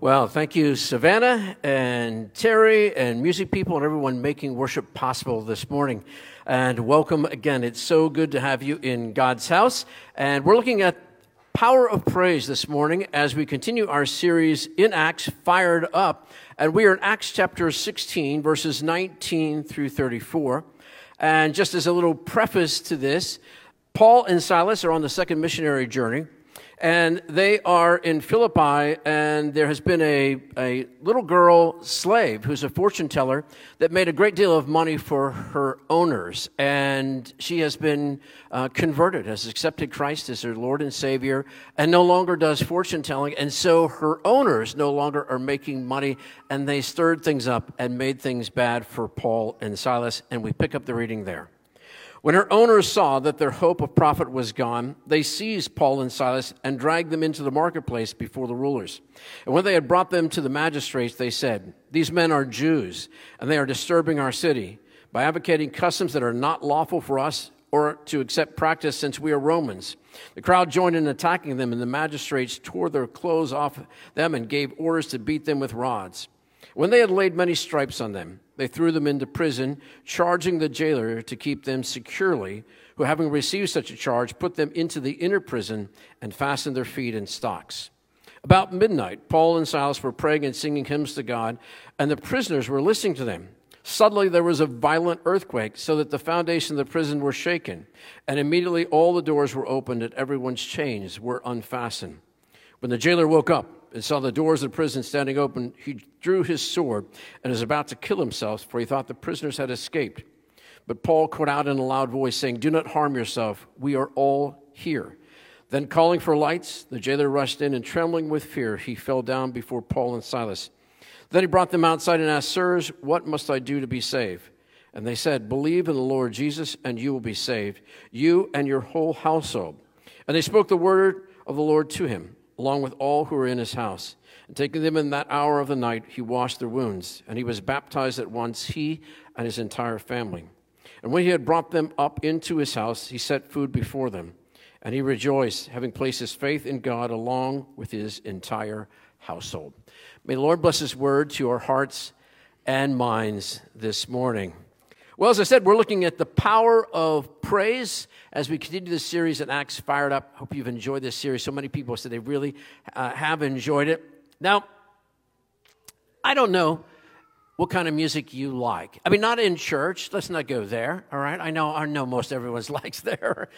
Well, thank you, Savannah and Terry and music people and everyone making worship possible this morning. And welcome again. It's so good to have you in God's house. And we're looking at power of praise this morning as we continue our series in Acts, Fired Up. And we are in Acts chapter 16, verses 19 through 34. And just as a little preface to this, Paul and Silas are on the second missionary journey and they are in Philippi, and there has been a, a little girl slave who's a fortune teller that made a great deal of money for her owners. And she has been uh, converted, has accepted Christ as her Lord and Savior, and no longer does fortune telling. And so her owners no longer are making money, and they stirred things up and made things bad for Paul and Silas. And we pick up the reading there. When her owners saw that their hope of profit was gone, they seized Paul and Silas and dragged them into the marketplace before the rulers. And when they had brought them to the magistrates, they said, These men are Jews, and they are disturbing our city by advocating customs that are not lawful for us or to accept practice since we are Romans. The crowd joined in attacking them, and the magistrates tore their clothes off them and gave orders to beat them with rods. When they had laid many stripes on them, they threw them into prison, charging the jailer to keep them securely, who, having received such a charge, put them into the inner prison and fastened their feet in stocks. About midnight, Paul and Silas were praying and singing hymns to God, and the prisoners were listening to them. Suddenly there was a violent earthquake, so that the foundation of the prison were shaken, and immediately all the doors were opened and everyone's chains were unfastened. When the jailer woke up, and saw the doors of the prison standing open, he drew his sword and was about to kill himself, for he thought the prisoners had escaped. But Paul called out in a loud voice, saying, Do not harm yourself. We are all here. Then, calling for lights, the jailer rushed in, and trembling with fear, he fell down before Paul and Silas. Then he brought them outside and asked, Sirs, what must I do to be saved? And they said, Believe in the Lord Jesus, and you will be saved, you and your whole household. And they spoke the word of the Lord to him along with all who were in his house. And taking them in that hour of the night, he washed their wounds, and he was baptized at once, he and his entire family. And when he had brought them up into his house, he set food before them. And he rejoiced, having placed his faith in God along with his entire household. May the Lord bless his word to our hearts and minds this morning. Well, as I said, we're looking at the power of praise as we continue this series at Acts Fired Up. Hope you've enjoyed this series. So many people said they really uh, have enjoyed it. Now, I don't know what kind of music you like. I mean, not in church. Let's not go there. All right. I know. I know most everyone's likes there.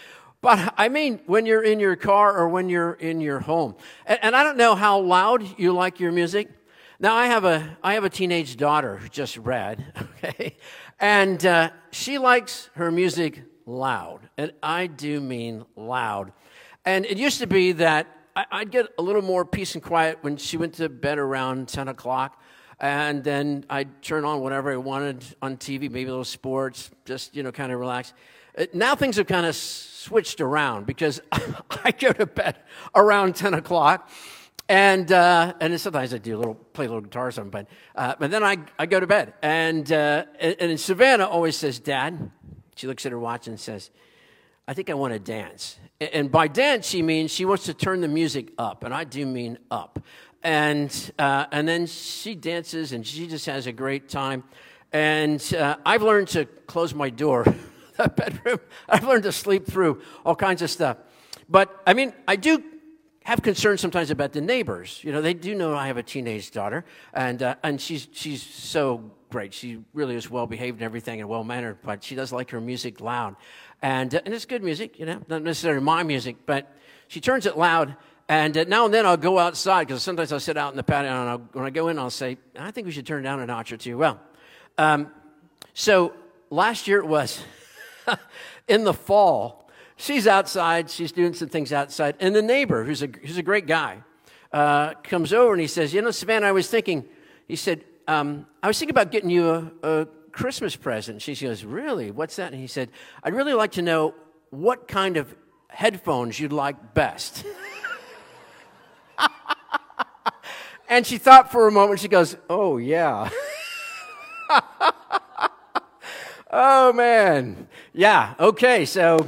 But I mean, when you're in your car or when you're in your home, and, and I don't know how loud you like your music. Now, I have a I have a teenage daughter who just read. Okay, and uh, she likes her music loud. And I do mean loud. And it used to be that I'd get a little more peace and quiet when she went to bed around 10 o'clock. And then I'd turn on whatever I wanted on TV, maybe a little sports, just, you know, kind of relax. Uh, now things have kind of switched around because I go to bed around 10 o'clock. And, uh, and sometimes I do a little, play a little guitar or something, but, uh, but then I, I go to bed. And, uh, and, and Savannah always says, Dad, she looks at her watch and says, I think I want to dance. And by dance, she means she wants to turn the music up, and I do mean up. And, uh, and then she dances and she just has a great time. And uh, I've learned to close my door, that bedroom. I've learned to sleep through all kinds of stuff. But I mean, I do have concerns sometimes about the neighbors. You know, they do know I have a teenage daughter, and uh, and she's she's so great. She really is well behaved and everything, and well mannered. But she does like her music loud, and uh, and it's good music. You know, not necessarily my music, but she turns it loud. And uh, now and then I'll go outside because sometimes I'll sit out in the patio, and I'll, when I go in, I'll say, "I think we should turn down a notch or two. Well, um, so last year it was in the fall she's outside, she's doing some things outside, and the neighbor, who's a, who's a great guy, uh, comes over and he says, You know, Savannah, I was thinking, he said, um, I was thinking about getting you a, a Christmas present. She goes, Really? What's that? And he said, I'd really like to know what kind of headphones you'd like best. and she thought for a moment, she goes, Oh, yeah. oh, man. Yeah, okay, so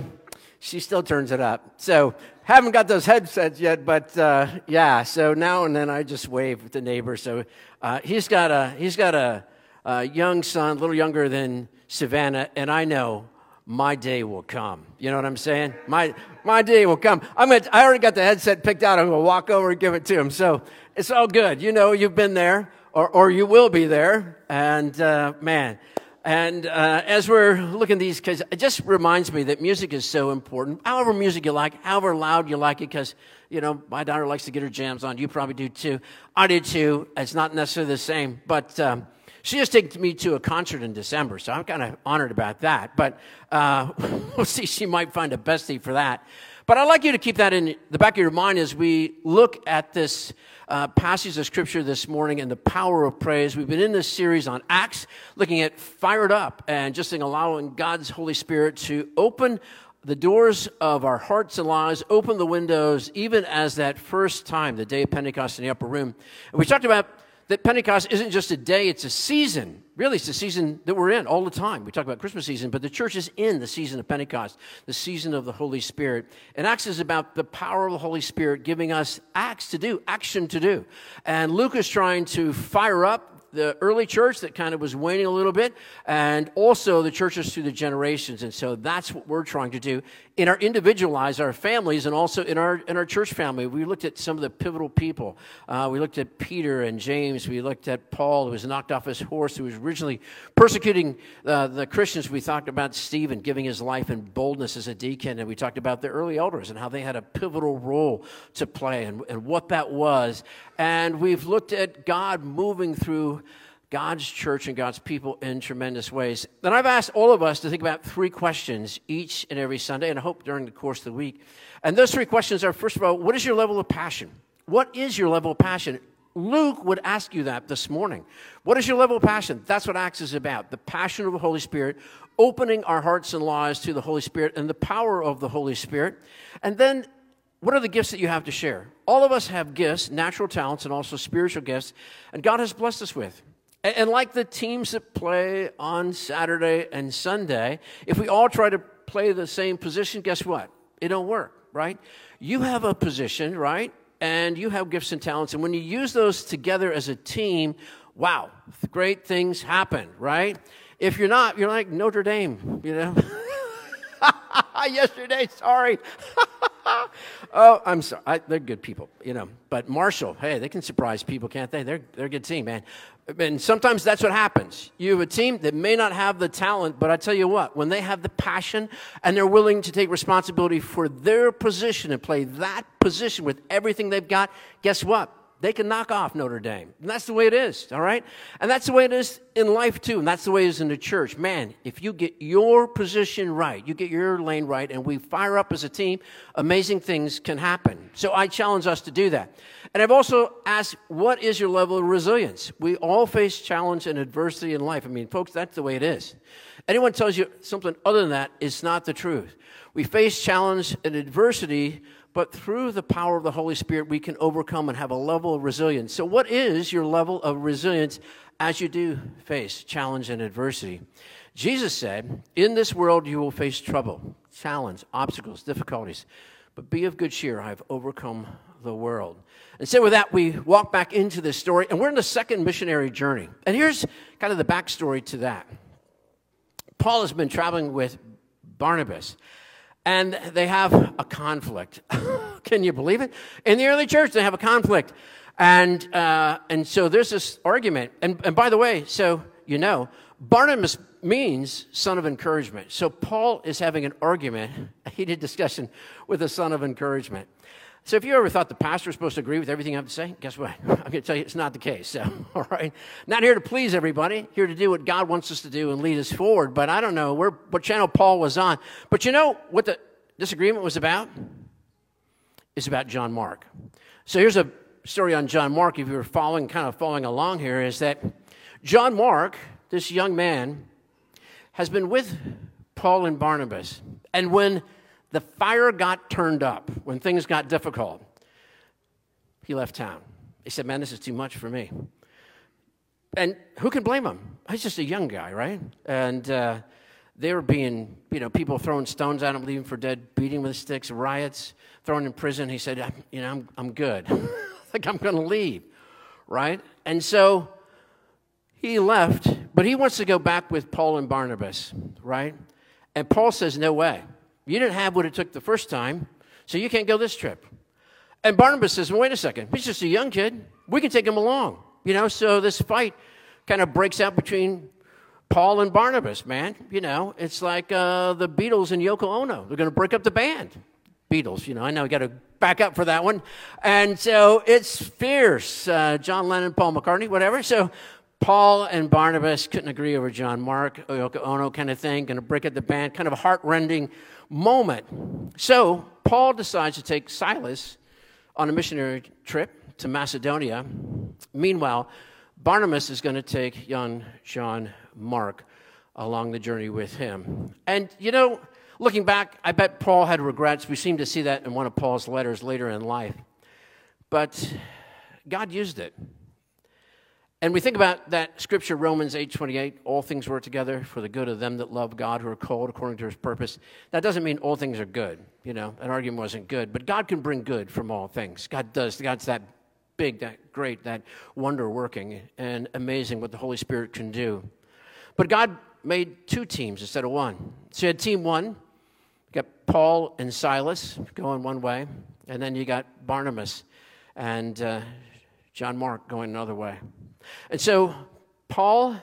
she still turns it up. So, haven't got those headsets yet, but uh, yeah. So now and then I just wave at the neighbor. So uh, he's got a he's got a, a young son, a little younger than Savannah, and I know my day will come. You know what I'm saying? My my day will come. I'm gonna, I already got the headset picked out. I'm gonna walk over and give it to him. So it's all good. You know, you've been there, or or you will be there. And uh, man, and uh, as we're looking at these, because it just reminds me that music is so important. However music you like, however loud you like it, because you know my daughter likes to get her jams on. You probably do too. I do too. It's not necessarily the same, but. Um, she just took me to a concert in December, so I'm kind of honored about that. But uh, we'll see. She might find a bestie for that. But I'd like you to keep that in the back of your mind as we look at this uh, passage of scripture this morning and the power of praise. We've been in this series on Acts, looking at fired up and just in allowing God's Holy Spirit to open the doors of our hearts and lives, open the windows, even as that first time, the day of Pentecost in the upper room. And we talked about that Pentecost isn't just a day, it's a season. Really, it's the season that we're in all the time. We talk about Christmas season, but the church is in the season of Pentecost, the season of the Holy Spirit. And Acts is about the power of the Holy Spirit giving us acts to do, action to do. And Luke is trying to fire up the early church that kind of was waning a little bit, and also the churches through the generations. And so that's what we're trying to do in our individual lives, our families, and also in our in our church family. We looked at some of the pivotal people. Uh, we looked at Peter and James. We looked at Paul, who was knocked off his horse, who was originally persecuting uh, the Christians. We talked about Stephen giving his life in boldness as a deacon, and we talked about the early elders and how they had a pivotal role to play and, and what that was. And we've looked at God moving through God's church and God's people in tremendous ways. Then I've asked all of us to think about three questions each and every Sunday, and I hope during the course of the week. And those three questions are first of all, what is your level of passion? What is your level of passion? Luke would ask you that this morning. What is your level of passion? That's what Acts is about the passion of the Holy Spirit, opening our hearts and lives to the Holy Spirit and the power of the Holy Spirit. And then, what are the gifts that you have to share? All of us have gifts, natural talents, and also spiritual gifts, and God has blessed us with. And like the teams that play on Saturday and Sunday, if we all try to play the same position, guess what? It don't work, right? You have a position, right? And you have gifts and talents. And when you use those together as a team, wow, great things happen, right? If you're not, you're like Notre Dame, you know? Yesterday, sorry. oh, I'm sorry. I, they're good people, you know. But Marshall, hey, they can surprise people, can't they? They're, they're a good team, man. And sometimes that's what happens. You have a team that may not have the talent, but I tell you what, when they have the passion and they're willing to take responsibility for their position and play that position with everything they've got, guess what? They can knock off Notre Dame. And that's the way it is, all right? And that's the way it is in life, too. And that's the way it is in the church. Man, if you get your position right, you get your lane right, and we fire up as a team, amazing things can happen. So I challenge us to do that. And I've also asked, what is your level of resilience? We all face challenge and adversity in life. I mean, folks, that's the way it is. Anyone tells you something other than that is not the truth. We face challenge and adversity but through the power of the Holy Spirit, we can overcome and have a level of resilience. So, what is your level of resilience as you do face challenge and adversity? Jesus said, In this world you will face trouble, challenge, obstacles, difficulties, but be of good cheer. I have overcome the world. And so, with that, we walk back into this story, and we're in the second missionary journey. And here's kind of the backstory to that Paul has been traveling with Barnabas and they have a conflict. Can you believe it? In the early church, they have a conflict. And, uh, and so there's this argument. And, and by the way, so you know, Barnabas means son of encouragement. So Paul is having an argument, a heated discussion with a son of encouragement. So if you ever thought the pastor was supposed to agree with everything I have to say, guess what? I'm going to tell you it's not the case. So, all right. Not here to please everybody, here to do what God wants us to do and lead us forward. But I don't know where, what channel Paul was on. But you know what the disagreement was about? It's about John Mark. So here's a story on John Mark, if you were following, kind of following along here, is that John Mark, this young man, has been with Paul and Barnabas. And when the fire got turned up, when things got difficult, he left town. He said, Man, this is too much for me. And who can blame him? He's just a young guy, right? And uh, they were being, you know, people throwing stones at him, leaving for dead, beating with sticks, riots, thrown in prison. He said, you know, I'm, I'm good. like I'm going to leave, right? And so he left, but he wants to go back with Paul and Barnabas, right? And Paul says, no way. You didn't have what it took the first time, so you can't go this trip. And Barnabas says, well, wait a second. He's just a young kid. We can take him along. You know, so this fight kind of breaks out between Paul and Barnabas, man. You know, it's like uh, the Beatles and Yoko Ono. They're going to break up the band. Beatles, you know, I know we got to back up for that one. And so it's fierce. Uh, John Lennon, Paul McCartney, whatever. So Paul and Barnabas couldn't agree over John Mark, Yoko Ono kind of thing, going to break up the band, kind of a heart-rending moment. So Paul decides to take Silas on a missionary trip to Macedonia. Meanwhile, Barnabas is going to take young John Mark along the journey with him. And you know, looking back, I bet Paul had regrets. We seem to see that in one of Paul's letters later in life. But God used it. And we think about that scripture, Romans 8:28, all things work together for the good of them that love God, who are called according to his purpose. That doesn't mean all things are good. You know, an argument wasn't good, but God can bring good from all things. God does. God's that big, that great, that wonder working and amazing what the Holy Spirit can do. But God made two teams instead of one. So you had team one, you got Paul and Silas going one way, and then you got Barnabas and uh, John Mark going another way. And so Paul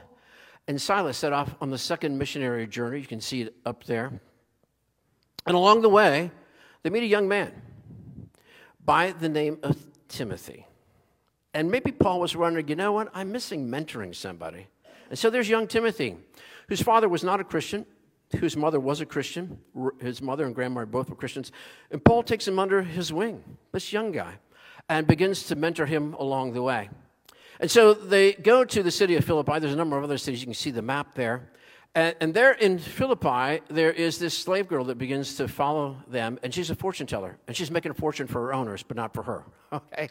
and Silas set off on the second missionary journey. You can see it up there. And along the way, they meet a young man by the name of Timothy. And maybe Paul was wondering, you know what? I'm missing mentoring somebody. And so there's young Timothy, whose father was not a Christian, whose mother was a Christian. His mother and grandmother both were Christians. And Paul takes him under his wing, this young guy, and begins to mentor him along the way. And so they go to the city of Philippi. There's a number of other cities. You can see the map there. And, and there in Philippi, there is this slave girl that begins to follow them, and she's a fortune teller. And she's making a fortune for her owners, but not for her. Okay?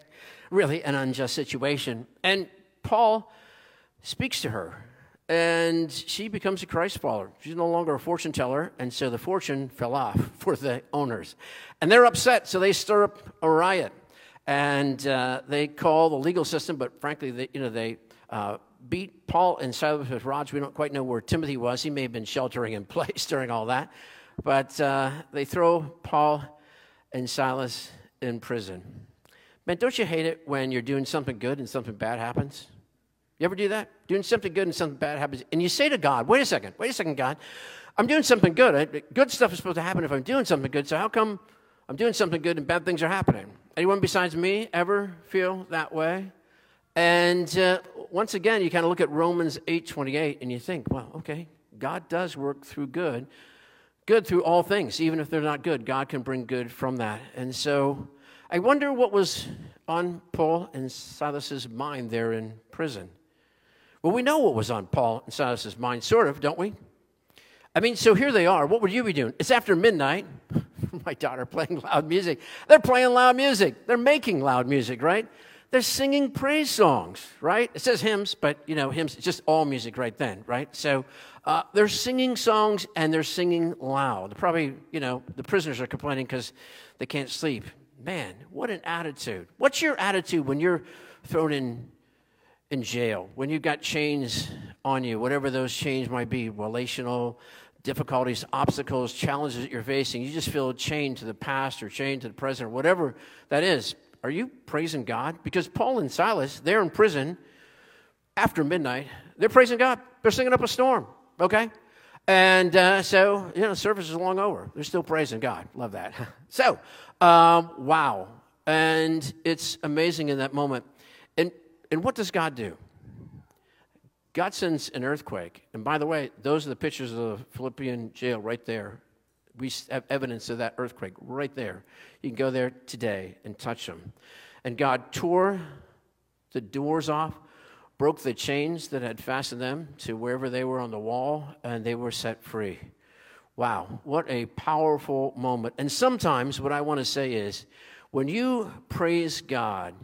Really an unjust situation. And Paul speaks to her, and she becomes a Christ follower. She's no longer a fortune teller, and so the fortune fell off for the owners. And they're upset, so they stir up a riot and uh, they call the legal system, but frankly, they, you know, they uh, beat Paul and Silas with rods. We don't quite know where Timothy was. He may have been sheltering in place during all that. But uh, they throw Paul and Silas in prison. Man, don't you hate it when you're doing something good and something bad happens? You ever do that? Doing something good and something bad happens. And you say to God, wait a second, wait a second, God. I'm doing something good. Good stuff is supposed to happen if I'm doing something good. So how come I'm doing something good and bad things are happening. Anyone besides me ever feel that way? And uh, once again, you kind of look at Romans 8:28 and you think, well, okay, God does work through good, good through all things, even if they're not good. God can bring good from that. And so, I wonder what was on Paul and Silas's mind there in prison. Well, we know what was on Paul and Silas's mind, sort of, don't we? I mean, so here they are. What would you be doing? It's after midnight. my daughter playing loud music. They're playing loud music. They're making loud music, right? They're singing praise songs, right? It says hymns, but you know, hymns, it's just all music right then, right? So uh, they're singing songs and they're singing loud. Probably, you know, the prisoners are complaining because they can't sleep. Man, what an attitude. What's your attitude when you're thrown in in jail, when you've got chains on you, whatever those chains might be, relational, difficulties, obstacles, challenges that you're facing, you just feel chained to the past or chained to the present or whatever that is. Are you praising God? Because Paul and Silas, they're in prison after midnight. They're praising God. They're singing up a storm, okay? And uh, so, you know, service is long over. They're still praising God. Love that. so, um, wow. And it's amazing in that moment. And, and what does God do? God sends an earthquake. And by the way, those are the pictures of the Philippian jail right there. We have evidence of that earthquake right there. You can go there today and touch them. And God tore the doors off, broke the chains that had fastened them to wherever they were on the wall, and they were set free. Wow, what a powerful moment. And sometimes what I want to say is when you praise God,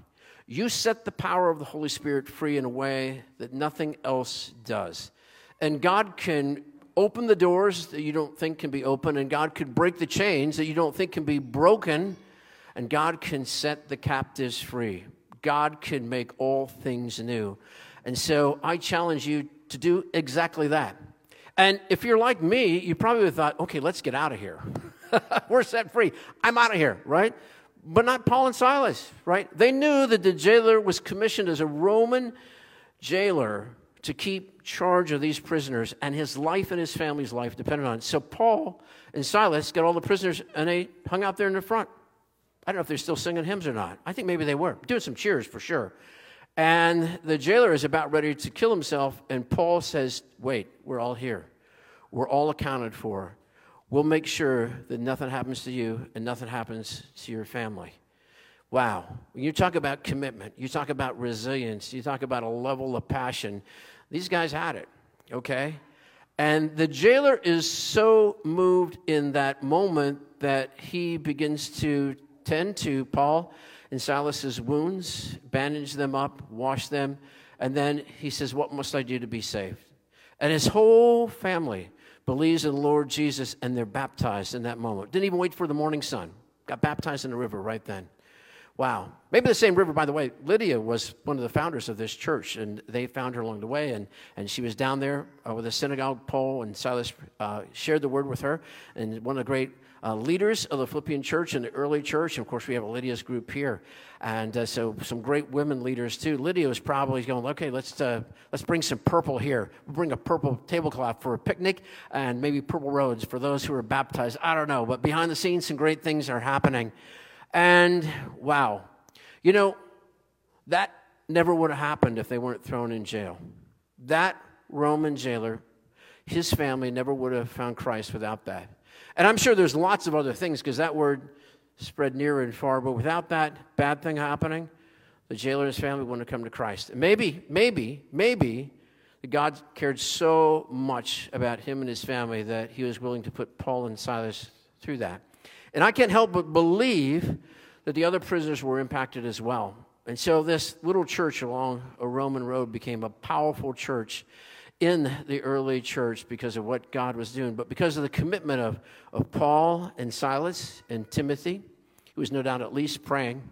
you set the power of the Holy Spirit free in a way that nothing else does. And God can open the doors that you don't think can be open, and God can break the chains that you don't think can be broken, and God can set the captives free. God can make all things new. And so I challenge you to do exactly that. And if you're like me, you probably thought, okay, let's get out of here. We're set free. I'm out of here, right? But not Paul and Silas, right? They knew that the jailer was commissioned as a Roman jailer to keep charge of these prisoners, and his life and his family's life depended on it. So Paul and Silas got all the prisoners, and they hung out there in the front. I don't know if they're still singing hymns or not. I think maybe they were doing some cheers for sure. And the jailer is about ready to kill himself, and Paul says, Wait, we're all here. We're all accounted for. We'll make sure that nothing happens to you and nothing happens to your family. Wow. When you talk about commitment, you talk about resilience, you talk about a level of passion, these guys had it, okay? And the jailer is so moved in that moment that he begins to tend to Paul and Silas's wounds, bandage them up, wash them, and then he says, What must I do to be saved? And his whole family believes in the Lord Jesus and they're baptized in that moment. Didn't even wait for the morning sun. Got baptized in the river right then. Wow. Maybe the same river, by the way. Lydia was one of the founders of this church, and they found her along the way. And, and she was down there uh, with a synagogue Paul, and Silas uh, shared the word with her. And one of the great uh, leaders of the Philippian church and the early church. And of course, we have a Lydia's group here. And uh, so some great women leaders too. Lydia was probably going, okay, let's, uh, let's bring some purple here. We'll bring a purple tablecloth for a picnic and maybe purple roads for those who are baptized. I don't know. But behind the scenes, some great things are happening. And wow, you know, that never would have happened if they weren't thrown in jail. That Roman jailer, his family never would have found Christ without that. And I'm sure there's lots of other things because that word spread near and far, but without that bad thing happening, the jailer and his family wouldn't have come to Christ. And maybe, maybe, maybe God cared so much about him and his family that he was willing to put Paul and Silas through that. And I can't help but believe that the other prisoners were impacted as well. And so this little church along a Roman road became a powerful church in the early church because of what God was doing, but because of the commitment of, of Paul and Silas and Timothy, who was no doubt at least praying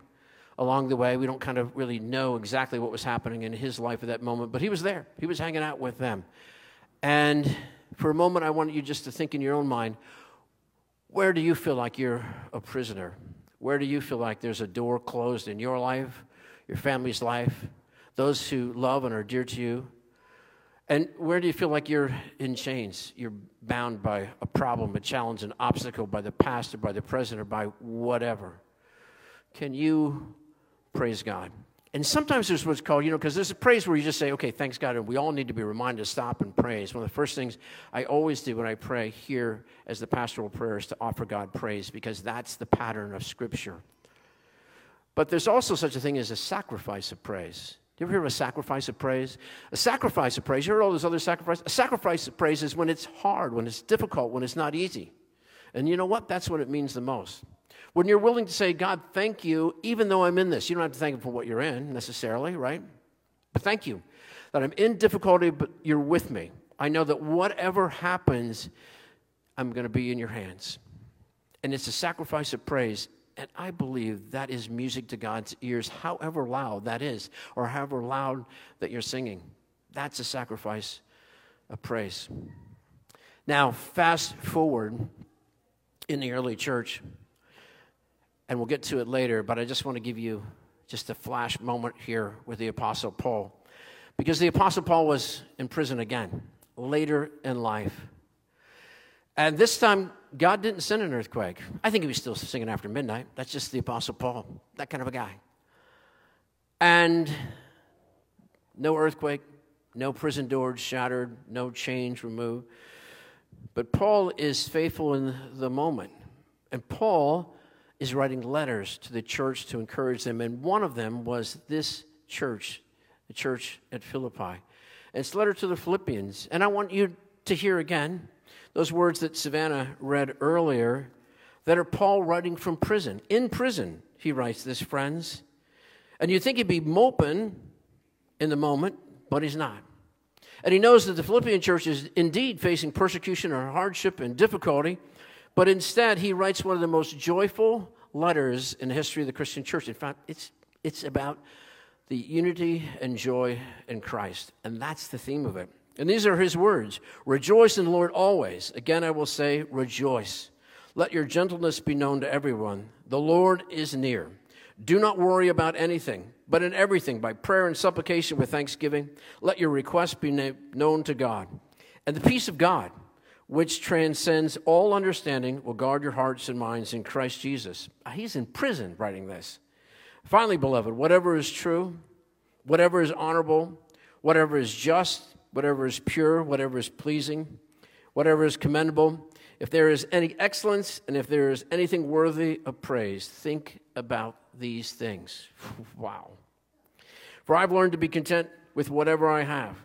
along the way. We don't kind of really know exactly what was happening in his life at that moment, but he was there. He was hanging out with them. And for a moment, I want you just to think in your own mind where do you feel like you're a prisoner? Where do you feel like there's a door closed in your life, your family's life, those who love and are dear to you? And where do you feel like you're in chains? You're bound by a problem, a challenge, an obstacle, by the past or by the present or by whatever. Can you praise God? And sometimes there's what's called, you know, because there's a praise where you just say, okay, thanks God. And we all need to be reminded to stop and praise. One of the first things I always do when I pray here as the pastoral prayer is to offer God praise because that's the pattern of Scripture. But there's also such a thing as a sacrifice of praise. You ever hear of a sacrifice of praise? A sacrifice of praise, you heard all those other sacrifices? A sacrifice of praise is when it's hard, when it's difficult, when it's not easy. And you know what? That's what it means the most. When you're willing to say, God, thank you, even though I'm in this. You don't have to thank Him for what you're in necessarily, right? But thank you that I'm in difficulty, but you're with me. I know that whatever happens, I'm going to be in your hands. And it's a sacrifice of praise. And I believe that is music to God's ears, however loud that is, or however loud that you're singing. That's a sacrifice of praise. Now, fast forward in the early church and we'll get to it later, but I just want to give you just a flash moment here with the Apostle Paul. Because the Apostle Paul was in prison again, later in life. And this time, God didn't send an earthquake. I think he was still singing after midnight. That's just the Apostle Paul, that kind of a guy. And no earthquake, no prison doors shattered, no chains removed. But Paul is faithful in the moment. And Paul is writing letters to the church to encourage them. And one of them was this church, the church at Philippi. And it's a letter to the Philippians. And I want you to hear again those words that Savannah read earlier that are Paul writing from prison. In prison, he writes this, friends. And you'd think he'd be moping in the moment, but he's not. And he knows that the Philippian church is indeed facing persecution or hardship and difficulty, but instead he writes one of the most joyful letters in the history of the Christian church. In fact, it's, it's about the unity and joy in Christ, and that's the theme of it. And these are his words Rejoice in the Lord always. Again, I will say, rejoice. Let your gentleness be known to everyone. The Lord is near. Do not worry about anything, but in everything, by prayer and supplication with thanksgiving, let your requests be known to God. And the peace of God, which transcends all understanding, will guard your hearts and minds in Christ Jesus. Ah, he's in prison writing this. Finally, beloved, whatever is true, whatever is honorable, whatever is just, whatever is pure, whatever is pleasing, whatever is commendable, if there is any excellence and if there is anything worthy of praise, think about these things. wow. For I've learned to be content with whatever I have.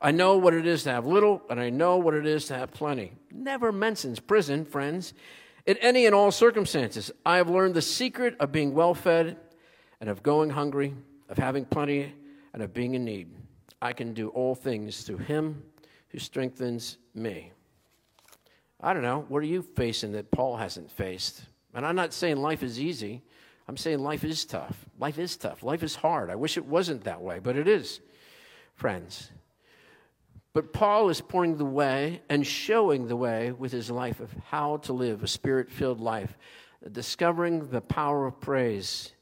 I know what it is to have little, and I know what it is to have plenty. Never mentions prison, friends. In any and all circumstances, I have learned the secret of being well fed and of going hungry, of having plenty, and of being in need. I can do all things through him who strengthens me. I don't know, what are you facing that Paul hasn't faced? And I'm not saying life is easy. I'm saying life is tough. Life is tough. Life is hard. I wish it wasn't that way, but it is, friends. But Paul is pointing the way and showing the way with his life of how to live a spirit filled life, discovering the power of praise.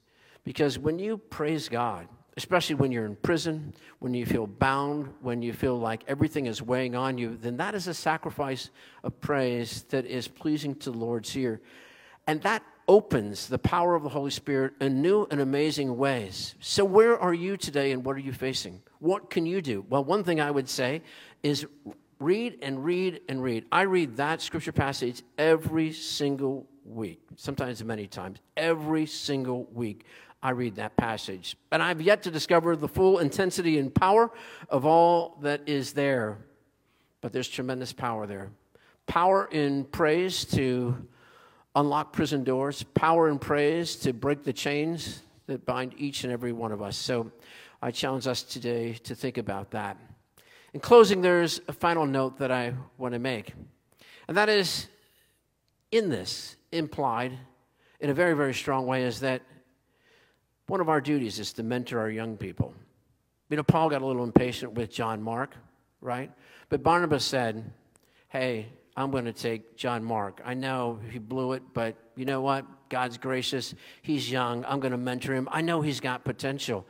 Because when you praise God, especially when you're in prison, when you feel bound, when you feel like everything is weighing on you, then that is a sacrifice of praise that is pleasing to the Lord's ear. And that opens the power of the Holy Spirit in new and amazing ways. So, where are you today and what are you facing? What can you do? Well, one thing I would say is read and read and read. I read that scripture passage every single week, sometimes many times, every single week. I read that passage. And I've yet to discover the full intensity and power of all that is there. But there's tremendous power there. Power in praise to unlock prison doors, power in praise to break the chains that bind each and every one of us. So I challenge us today to think about that. In closing, there's a final note that I want to make, and that is in this, implied in a very, very strong way, is that one of our duties is to mentor our young people. You know, Paul got a little impatient with John Mark, right? But Barnabas said, Hey, I'm going to take John Mark. I know he blew it, but you know what? God's gracious. He's young. I'm going to mentor him. I know he's got potential.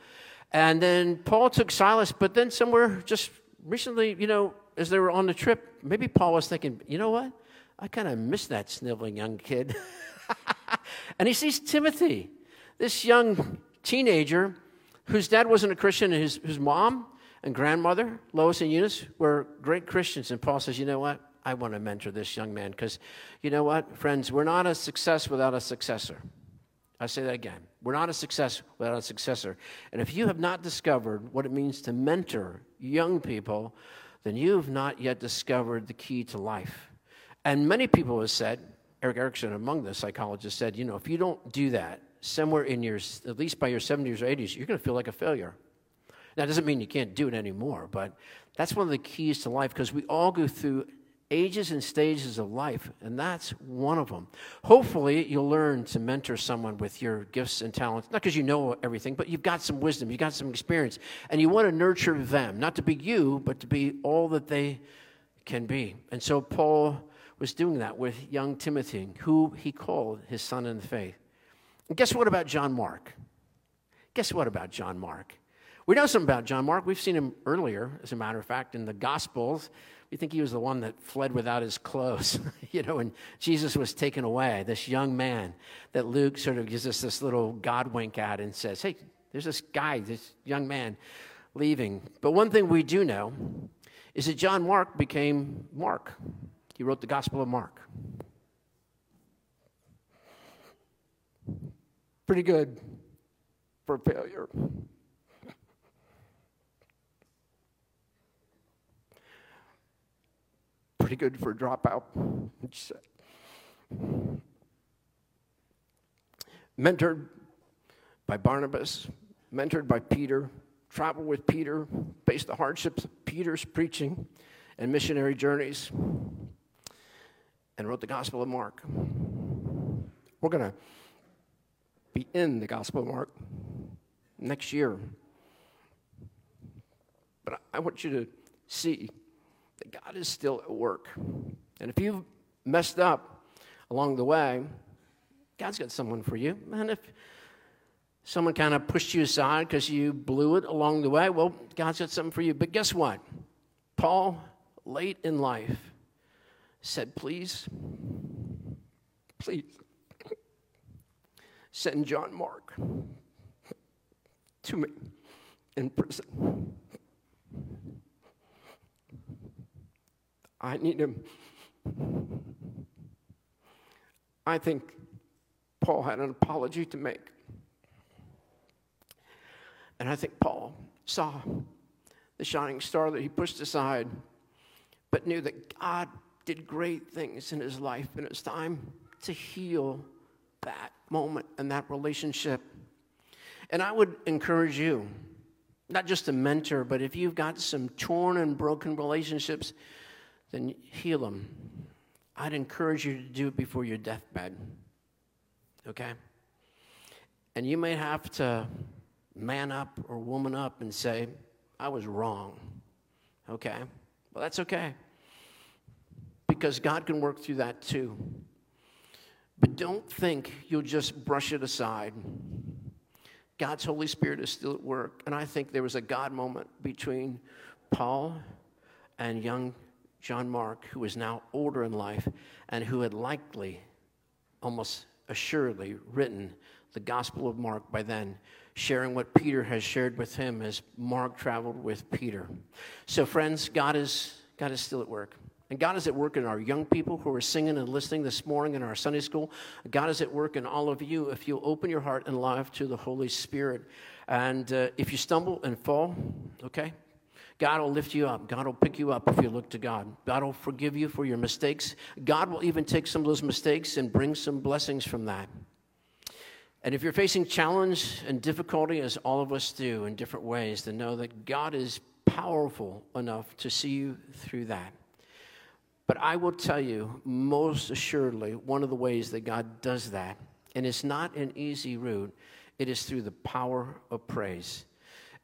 And then Paul took Silas, but then somewhere just recently, you know, as they were on the trip, maybe Paul was thinking, you know what? I kind of miss that sniveling young kid. and he sees Timothy, this young teenager whose dad wasn't a Christian and his, his mom and grandmother, Lois and Eunice, were great Christians. And Paul says, You know what? I want to mentor this young man because, you know what, friends, we're not a success without a successor. I say that again. We're not a success without a successor. And if you have not discovered what it means to mentor young people, then you have not yet discovered the key to life. And many people have said, Erik Erikson among the psychologists, said, you know, if you don't do that, somewhere in your, at least by your 70s or 80s, you're going to feel like a failure. That doesn't mean you can't do it anymore, but that's one of the keys to life because we all go through ages and stages of life, and that's one of them. Hopefully, you'll learn to mentor someone with your gifts and talents, not because you know everything, but you've got some wisdom, you've got some experience, and you want to nurture them, not to be you, but to be all that they can be. And so, Paul was doing that with young Timothy, who he called his son in the faith. And guess what about John Mark? Guess what about John Mark? We know something about John Mark. We've seen him earlier, as a matter of fact, in the Gospels. We think he was the one that fled without his clothes, you know, when Jesus was taken away. This young man that Luke sort of gives us this little God wink at and says, hey, there's this guy, this young man leaving. But one thing we do know is that John Mark became Mark. He wrote the Gospel of Mark. Pretty good for failure. Pretty good for dropout. Mentored by Barnabas, mentored by Peter, traveled with Peter, faced the hardships of Peter's preaching and missionary journeys, and wrote the Gospel of Mark. We're going to be in the Gospel of Mark next year. But I want you to see that God is still at work. And if you've messed up along the way, God's got someone for you. And if someone kind of pushed you aside because you blew it along the way, well, God's got something for you. But guess what? Paul, late in life, said, Please, please, send John Mark to me in prison. I need him. I think Paul had an apology to make. And I think Paul saw the shining star that he pushed aside, but knew that God did great things in his life, and it's time to heal that moment and that relationship. And I would encourage you, not just a mentor, but if you've got some torn and broken relationships, then heal them. I'd encourage you to do it before your deathbed. Okay? And you may have to man up or woman up and say, I was wrong. Okay? Well, that's okay. Because God can work through that too. But don't think you'll just brush it aside. God's Holy Spirit is still at work. And I think there was a God moment between Paul and young John Mark, who is now older in life and who had likely, almost assuredly, written the Gospel of Mark by then, sharing what Peter has shared with him as Mark traveled with Peter. So, friends, God is, God is still at work. And God is at work in our young people who are singing and listening this morning in our Sunday school. God is at work in all of you if you open your heart and life to the Holy Spirit. And uh, if you stumble and fall, okay, God will lift you up. God will pick you up if you look to God. God will forgive you for your mistakes. God will even take some of those mistakes and bring some blessings from that. And if you're facing challenge and difficulty, as all of us do in different ways, then know that God is powerful enough to see you through that. But I will tell you, most assuredly, one of the ways that God does that, and it's not an easy route, it is through the power of praise.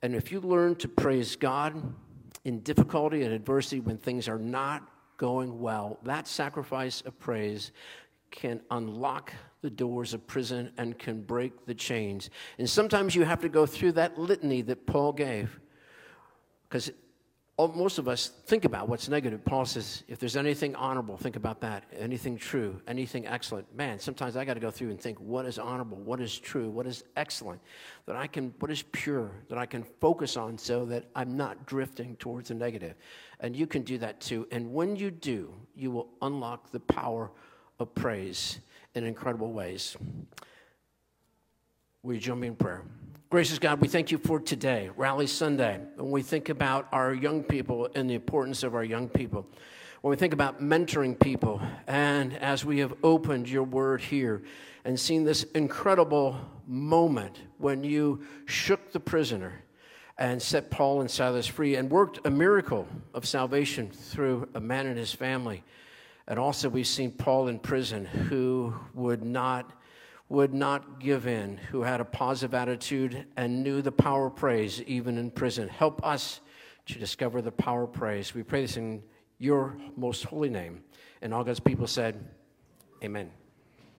And if you learn to praise God in difficulty and adversity when things are not going well, that sacrifice of praise can unlock the doors of prison and can break the chains. And sometimes you have to go through that litany that Paul gave. Because most of us think about what's negative. Paul says, if there's anything honorable, think about that. Anything true, anything excellent. Man, sometimes I got to go through and think, what is honorable? What is true? What is excellent? That I can, what is pure? That I can focus on so that I'm not drifting towards the negative. And you can do that too. And when you do, you will unlock the power of praise in incredible ways. Will you join me in prayer? Gracious God, we thank you for today, Rally Sunday. When we think about our young people and the importance of our young people, when we think about mentoring people, and as we have opened your word here and seen this incredible moment when you shook the prisoner and set Paul and Silas free and worked a miracle of salvation through a man and his family. And also, we've seen Paul in prison who would not would not give in, who had a positive attitude and knew the power of praise even in prison. Help us to discover the power of praise. We pray this in your most holy name. And all God's people said, Amen.